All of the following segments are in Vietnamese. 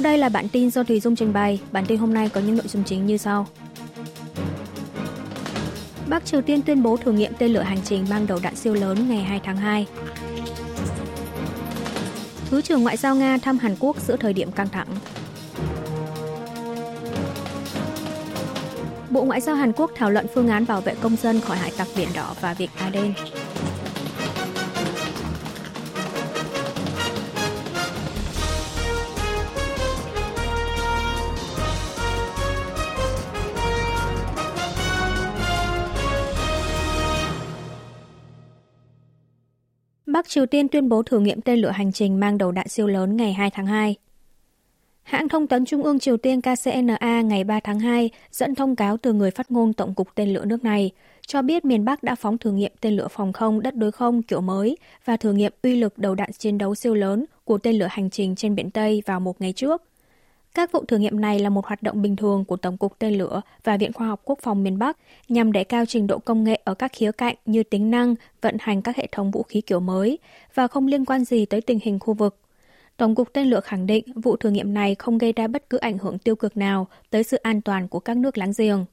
Sau đây là bản tin do Thùy Dung trình bày. Bản tin hôm nay có những nội dung chính như sau. Bắc Triều Tiên tuyên bố thử nghiệm tên lửa hành trình mang đầu đạn siêu lớn ngày 2 tháng 2. Thứ trưởng Ngoại giao Nga thăm Hàn Quốc giữa thời điểm căng thẳng. Bộ Ngoại giao Hàn Quốc thảo luận phương án bảo vệ công dân khỏi hải tặc Biển Đỏ và việc Aden. Bắc Triều Tiên tuyên bố thử nghiệm tên lửa hành trình mang đầu đạn siêu lớn ngày 2 tháng 2. Hãng thông tấn Trung ương Triều Tiên KCNA ngày 3 tháng 2 dẫn thông cáo từ người phát ngôn Tổng cục tên lửa nước này, cho biết miền Bắc đã phóng thử nghiệm tên lửa phòng không đất đối không kiểu mới và thử nghiệm uy lực đầu đạn chiến đấu siêu lớn của tên lửa hành trình trên biển Tây vào một ngày trước. Các vụ thử nghiệm này là một hoạt động bình thường của Tổng cục Tên lửa và Viện Khoa học Quốc phòng miền Bắc nhằm đẩy cao trình độ công nghệ ở các khía cạnh như tính năng, vận hành các hệ thống vũ khí kiểu mới và không liên quan gì tới tình hình khu vực. Tổng cục Tên lửa khẳng định vụ thử nghiệm này không gây ra bất cứ ảnh hưởng tiêu cực nào tới sự an toàn của các nước láng giềng.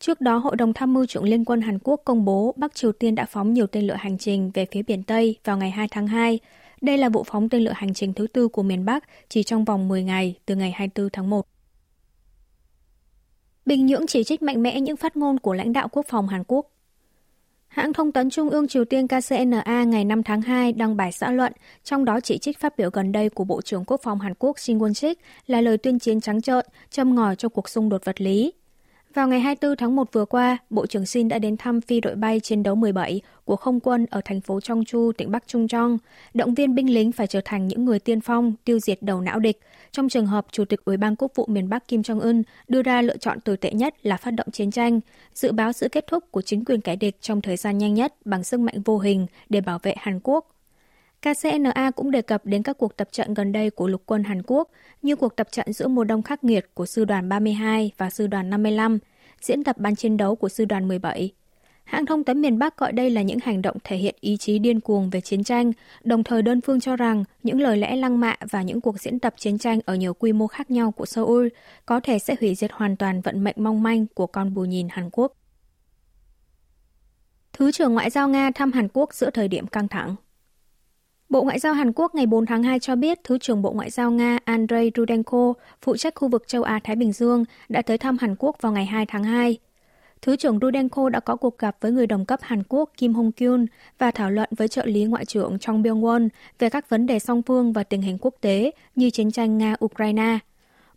Trước đó, Hội đồng Tham mưu trưởng Liên quân Hàn Quốc công bố Bắc Triều Tiên đã phóng nhiều tên lửa hành trình về phía biển Tây vào ngày 2 tháng 2, đây là vụ phóng tên lửa hành trình thứ tư của miền Bắc chỉ trong vòng 10 ngày từ ngày 24 tháng 1. Bình Nhưỡng chỉ trích mạnh mẽ những phát ngôn của lãnh đạo quốc phòng Hàn Quốc. Hãng thông tấn Trung ương Triều Tiên KCNA ngày 5 tháng 2 đăng bài xã luận, trong đó chỉ trích phát biểu gần đây của Bộ trưởng Quốc phòng Hàn Quốc Shin Won-sik là lời tuyên chiến trắng trợn, châm ngòi cho cuộc xung đột vật lý. Vào ngày 24 tháng 1 vừa qua, Bộ trưởng Shin đã đến thăm phi đội bay chiến đấu 17 của không quân ở thành phố Chongchu, tỉnh Bắc Trung Trong, động viên binh lính phải trở thành những người tiên phong tiêu diệt đầu não địch. Trong trường hợp Chủ tịch Ủy ban Quốc vụ miền Bắc Kim Jong-un đưa ra lựa chọn tồi tệ nhất là phát động chiến tranh, dự báo sự kết thúc của chính quyền kẻ địch trong thời gian nhanh nhất bằng sức mạnh vô hình để bảo vệ Hàn Quốc. KCNA cũng đề cập đến các cuộc tập trận gần đây của lục quân Hàn Quốc, như cuộc tập trận giữa mùa đông khắc nghiệt của Sư đoàn 32 và Sư đoàn 55, diễn tập ban chiến đấu của Sư đoàn 17. Hãng thông tấn miền Bắc gọi đây là những hành động thể hiện ý chí điên cuồng về chiến tranh, đồng thời đơn phương cho rằng những lời lẽ lăng mạ và những cuộc diễn tập chiến tranh ở nhiều quy mô khác nhau của Seoul có thể sẽ hủy diệt hoàn toàn vận mệnh mong manh của con bù nhìn Hàn Quốc. Thứ trưởng Ngoại giao Nga thăm Hàn Quốc giữa thời điểm căng thẳng. Bộ Ngoại giao Hàn Quốc ngày 4 tháng 2 cho biết Thứ trưởng Bộ Ngoại giao Nga Andrei Rudenko, phụ trách khu vực châu Á-Thái Bình Dương, đã tới thăm Hàn Quốc vào ngày 2 tháng 2. Thứ trưởng Rudenko đã có cuộc gặp với người đồng cấp Hàn Quốc Kim Hong Kyun và thảo luận với trợ lý ngoại trưởng Trong Byung Won về các vấn đề song phương và tình hình quốc tế như chiến tranh Nga-Ukraine.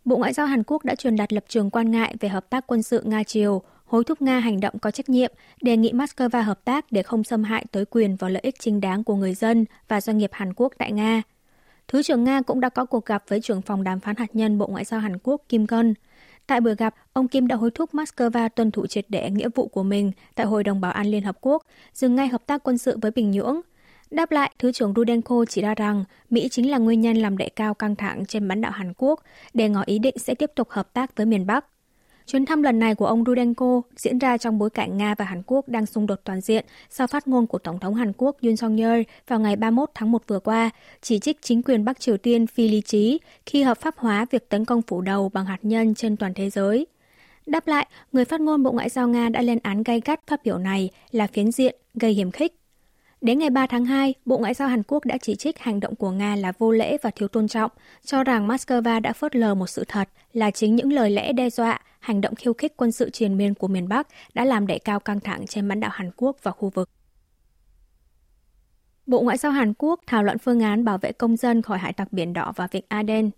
Bộ Ngoại giao Hàn Quốc đã truyền đạt lập trường quan ngại về hợp tác quân sự Nga-Triều, hối thúc Nga hành động có trách nhiệm, đề nghị Moscow hợp tác để không xâm hại tới quyền và lợi ích chính đáng của người dân và doanh nghiệp Hàn Quốc tại Nga. Thứ trưởng Nga cũng đã có cuộc gặp với trưởng phòng đàm phán hạt nhân Bộ Ngoại giao Hàn Quốc Kim Gun. Tại buổi gặp, ông Kim đã hối thúc Moscow tuân thủ triệt để nghĩa vụ của mình tại Hội đồng Bảo an Liên Hợp Quốc, dừng ngay hợp tác quân sự với Bình Nhưỡng. Đáp lại, Thứ trưởng Rudenko chỉ ra rằng Mỹ chính là nguyên nhân làm đẩy cao căng thẳng trên bán đảo Hàn Quốc, để ngỏ ý định sẽ tiếp tục hợp tác với miền Bắc. Chuyến thăm lần này của ông Rudenko diễn ra trong bối cảnh Nga và Hàn Quốc đang xung đột toàn diện sau phát ngôn của Tổng thống Hàn Quốc Yoon song yeol vào ngày 31 tháng 1 vừa qua, chỉ trích chính quyền Bắc Triều Tiên phi lý trí khi hợp pháp hóa việc tấn công phủ đầu bằng hạt nhân trên toàn thế giới. Đáp lại, người phát ngôn Bộ Ngoại giao Nga đã lên án gay gắt phát biểu này là phiến diện, gây hiểm khích Đến ngày 3 tháng 2, Bộ Ngoại giao Hàn Quốc đã chỉ trích hành động của Nga là vô lễ và thiếu tôn trọng, cho rằng Moscow đã phớt lờ một sự thật là chính những lời lẽ đe dọa, hành động khiêu khích quân sự triền miên của miền Bắc đã làm đẩy cao căng thẳng trên bán đảo Hàn Quốc và khu vực. Bộ Ngoại giao Hàn Quốc thảo luận phương án bảo vệ công dân khỏi hải tặc Biển Đỏ và Vịnh Aden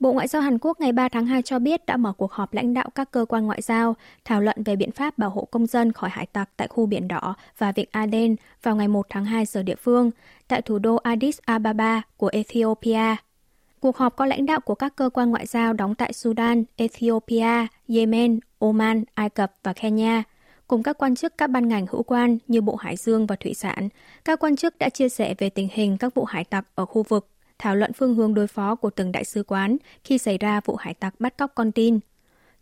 Bộ Ngoại giao Hàn Quốc ngày 3 tháng 2 cho biết đã mở cuộc họp lãnh đạo các cơ quan ngoại giao thảo luận về biện pháp bảo hộ công dân khỏi hải tặc tại khu Biển Đỏ và Vịnh Aden vào ngày 1 tháng 2 giờ địa phương tại thủ đô Addis Ababa của Ethiopia. Cuộc họp có lãnh đạo của các cơ quan ngoại giao đóng tại Sudan, Ethiopia, Yemen, Oman, Ai Cập và Kenya cùng các quan chức các ban ngành hữu quan như Bộ Hải dương và Thủy sản. Các quan chức đã chia sẻ về tình hình các vụ hải tặc ở khu vực thảo luận phương hướng đối phó của từng đại sứ quán khi xảy ra vụ hải tặc bắt cóc con tin.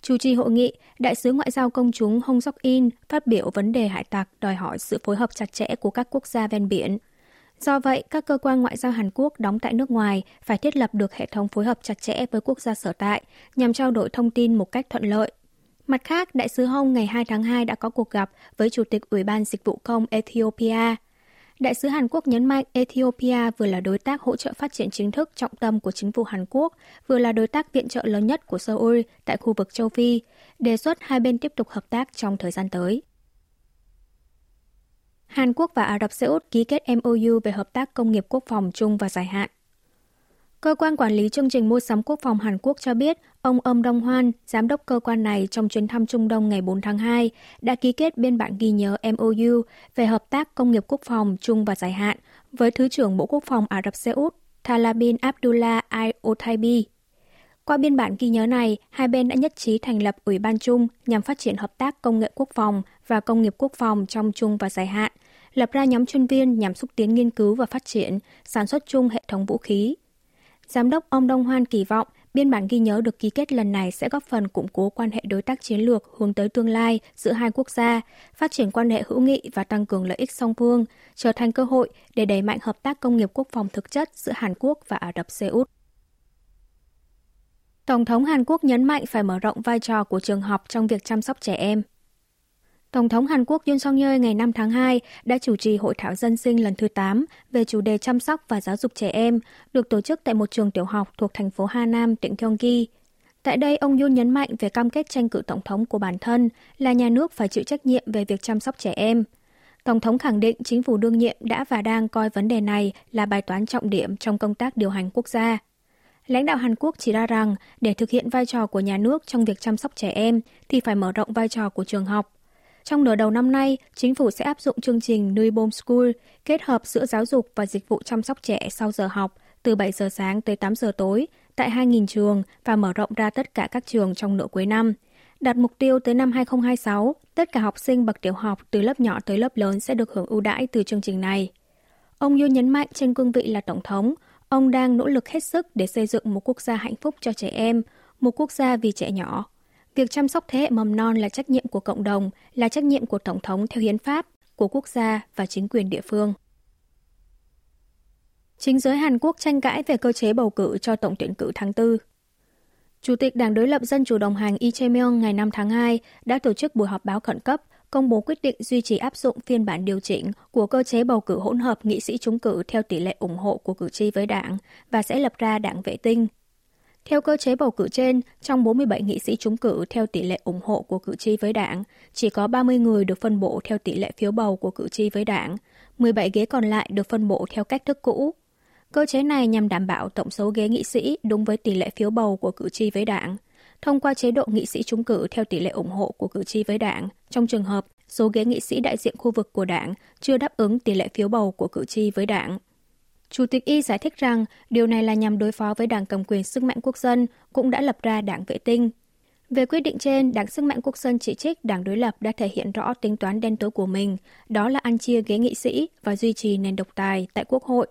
Chủ trì hội nghị, Đại sứ Ngoại giao Công chúng Hong Sok In phát biểu vấn đề hải tặc đòi hỏi sự phối hợp chặt chẽ của các quốc gia ven biển. Do vậy, các cơ quan ngoại giao Hàn Quốc đóng tại nước ngoài phải thiết lập được hệ thống phối hợp chặt chẽ với quốc gia sở tại nhằm trao đổi thông tin một cách thuận lợi. Mặt khác, Đại sứ Hong ngày 2 tháng 2 đã có cuộc gặp với Chủ tịch Ủy ban Dịch vụ Công Ethiopia. Đại sứ Hàn Quốc nhấn mạnh Ethiopia vừa là đối tác hỗ trợ phát triển chính thức trọng tâm của chính phủ Hàn Quốc, vừa là đối tác viện trợ lớn nhất của Seoul tại khu vực châu Phi, đề xuất hai bên tiếp tục hợp tác trong thời gian tới. Hàn Quốc và Ả Rập Xê Út ký kết MOU về hợp tác công nghiệp quốc phòng chung và dài hạn. Cơ quan quản lý chương trình mua sắm quốc phòng Hàn Quốc cho biết, ông Âm Dong Hoan, giám đốc cơ quan này trong chuyến thăm Trung Đông ngày 4 tháng 2, đã ký kết biên bản ghi nhớ MOU về hợp tác công nghiệp quốc phòng chung và dài hạn với Thứ trưởng Bộ Quốc phòng Ả Rập Xê Út Talabin Abdullah Al Otaibi. Qua biên bản ghi nhớ này, hai bên đã nhất trí thành lập Ủy ban chung nhằm phát triển hợp tác công nghệ quốc phòng và công nghiệp quốc phòng trong chung và dài hạn, lập ra nhóm chuyên viên nhằm xúc tiến nghiên cứu và phát triển, sản xuất chung hệ thống vũ khí. Giám đốc ông Đông Hoan kỳ vọng biên bản ghi nhớ được ký kết lần này sẽ góp phần củng cố quan hệ đối tác chiến lược hướng tới tương lai giữa hai quốc gia, phát triển quan hệ hữu nghị và tăng cường lợi ích song phương, trở thành cơ hội để đẩy mạnh hợp tác công nghiệp quốc phòng thực chất giữa Hàn Quốc và Ả Rập Xê Út. Tổng thống Hàn Quốc nhấn mạnh phải mở rộng vai trò của trường học trong việc chăm sóc trẻ em. Tổng thống Hàn Quốc Yoon song yeol ngày 5 tháng 2 đã chủ trì hội thảo dân sinh lần thứ 8 về chủ đề chăm sóc và giáo dục trẻ em, được tổ chức tại một trường tiểu học thuộc thành phố Hà Nam, tỉnh Gyeonggi. Tại đây, ông Yoon nhấn mạnh về cam kết tranh cử tổng thống của bản thân là nhà nước phải chịu trách nhiệm về việc chăm sóc trẻ em. Tổng thống khẳng định chính phủ đương nhiệm đã và đang coi vấn đề này là bài toán trọng điểm trong công tác điều hành quốc gia. Lãnh đạo Hàn Quốc chỉ ra rằng để thực hiện vai trò của nhà nước trong việc chăm sóc trẻ em thì phải mở rộng vai trò của trường học. Trong nửa đầu năm nay, chính phủ sẽ áp dụng chương trình Nuôi Bom School, kết hợp giữa giáo dục và dịch vụ chăm sóc trẻ sau giờ học từ 7 giờ sáng tới 8 giờ tối tại 2.000 trường và mở rộng ra tất cả các trường trong nửa cuối năm. Đặt mục tiêu tới năm 2026, tất cả học sinh bậc tiểu học từ lớp nhỏ tới lớp lớn sẽ được hưởng ưu đãi từ chương trình này. Ông Yoon nhấn mạnh trên cương vị là tổng thống, ông đang nỗ lực hết sức để xây dựng một quốc gia hạnh phúc cho trẻ em, một quốc gia vì trẻ nhỏ, Việc chăm sóc thế hệ mầm non là trách nhiệm của cộng đồng, là trách nhiệm của Tổng thống theo hiến pháp, của quốc gia và chính quyền địa phương. Chính giới Hàn Quốc tranh cãi về cơ chế bầu cử cho tổng tuyển cử tháng 4. Chủ tịch Đảng đối lập Dân chủ đồng hành Lee Jae-myung ngày 5 tháng 2 đã tổ chức buổi họp báo khẩn cấp công bố quyết định duy trì áp dụng phiên bản điều chỉnh của cơ chế bầu cử hỗn hợp nghị sĩ trúng cử theo tỷ lệ ủng hộ của cử tri với đảng và sẽ lập ra đảng vệ tinh theo cơ chế bầu cử trên, trong 47 nghị sĩ trúng cử theo tỷ lệ ủng hộ của cử tri với đảng, chỉ có 30 người được phân bổ theo tỷ lệ phiếu bầu của cử tri với đảng, 17 ghế còn lại được phân bổ theo cách thức cũ. Cơ chế này nhằm đảm bảo tổng số ghế nghị sĩ đúng với tỷ lệ phiếu bầu của cử tri với đảng, thông qua chế độ nghị sĩ trúng cử theo tỷ lệ ủng hộ của cử tri với đảng, trong trường hợp số ghế nghị sĩ đại diện khu vực của đảng chưa đáp ứng tỷ lệ phiếu bầu của cử tri với đảng. Chủ tịch Y giải thích rằng điều này là nhằm đối phó với Đảng cầm quyền sức mạnh quốc dân cũng đã lập ra đảng vệ tinh. Về quyết định trên, Đảng Sức mạnh Quốc dân chỉ trích Đảng đối lập đã thể hiện rõ tính toán đen tối của mình, đó là ăn chia ghế nghị sĩ và duy trì nền độc tài tại Quốc hội.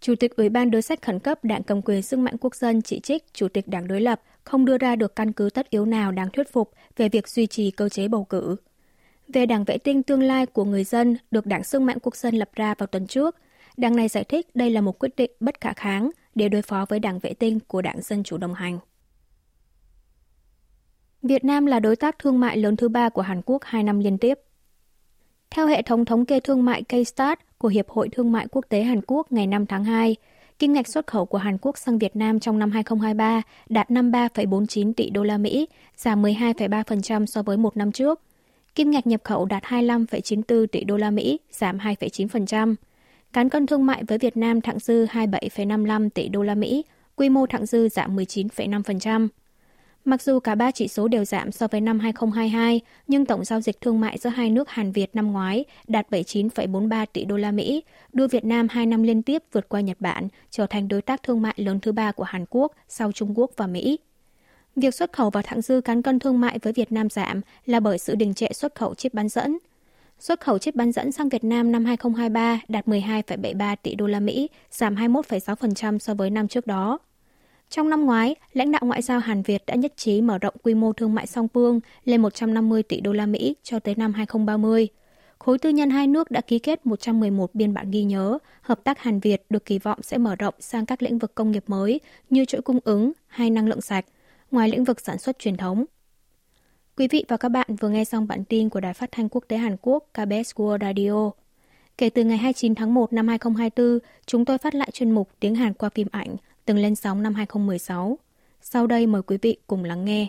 Chủ tịch Ủy ban đối sách khẩn cấp Đảng cầm quyền sức mạnh quốc dân chỉ trích Chủ tịch Đảng đối lập không đưa ra được căn cứ tất yếu nào đáng thuyết phục về việc duy trì cơ chế bầu cử. Về đảng vệ tinh tương lai của người dân được Đảng Sức mạnh Quốc dân lập ra vào tuần trước, Đảng này giải thích đây là một quyết định bất khả kháng để đối phó với đảng vệ tinh của đảng Dân Chủ đồng hành. Việt Nam là đối tác thương mại lớn thứ ba của Hàn Quốc hai năm liên tiếp. Theo hệ thống thống kê thương mại K-Stat của Hiệp hội Thương mại Quốc tế Hàn Quốc ngày 5 tháng 2, kim ngạch xuất khẩu của Hàn Quốc sang Việt Nam trong năm 2023 đạt 53,49 tỷ đô la Mỹ, giảm 12,3% so với một năm trước. Kim ngạch nhập khẩu đạt 25,94 tỷ đô la Mỹ, giảm 2,9%. Cán cân thương mại với Việt Nam thặng dư 27,55 tỷ đô la Mỹ, quy mô thặng dư giảm 19,5%. Mặc dù cả ba chỉ số đều giảm so với năm 2022, nhưng tổng giao dịch thương mại giữa hai nước Hàn Việt năm ngoái đạt 79,43 tỷ đô la Mỹ, đưa Việt Nam hai năm liên tiếp vượt qua Nhật Bản, trở thành đối tác thương mại lớn thứ ba của Hàn Quốc sau Trung Quốc và Mỹ. Việc xuất khẩu và thặng dư cán cân thương mại với Việt Nam giảm là bởi sự đình trệ xuất khẩu chip bán dẫn. Xuất khẩu chip bán dẫn sang Việt Nam năm 2023 đạt 12,73 tỷ đô la Mỹ, giảm 21,6% so với năm trước đó. Trong năm ngoái, lãnh đạo ngoại giao Hàn Việt đã nhất trí mở rộng quy mô thương mại song phương lên 150 tỷ đô la Mỹ cho tới năm 2030. khối tư nhân hai nước đã ký kết 111 biên bản ghi nhớ, hợp tác Hàn Việt được kỳ vọng sẽ mở rộng sang các lĩnh vực công nghiệp mới như chuỗi cung ứng hay năng lượng sạch, ngoài lĩnh vực sản xuất truyền thống. Quý vị và các bạn vừa nghe xong bản tin của Đài Phát thanh Quốc tế Hàn Quốc KBS World Radio. Kể từ ngày 29 tháng 1 năm 2024, chúng tôi phát lại chuyên mục Tiếng Hàn qua phim ảnh từng lên sóng năm 2016. Sau đây mời quý vị cùng lắng nghe.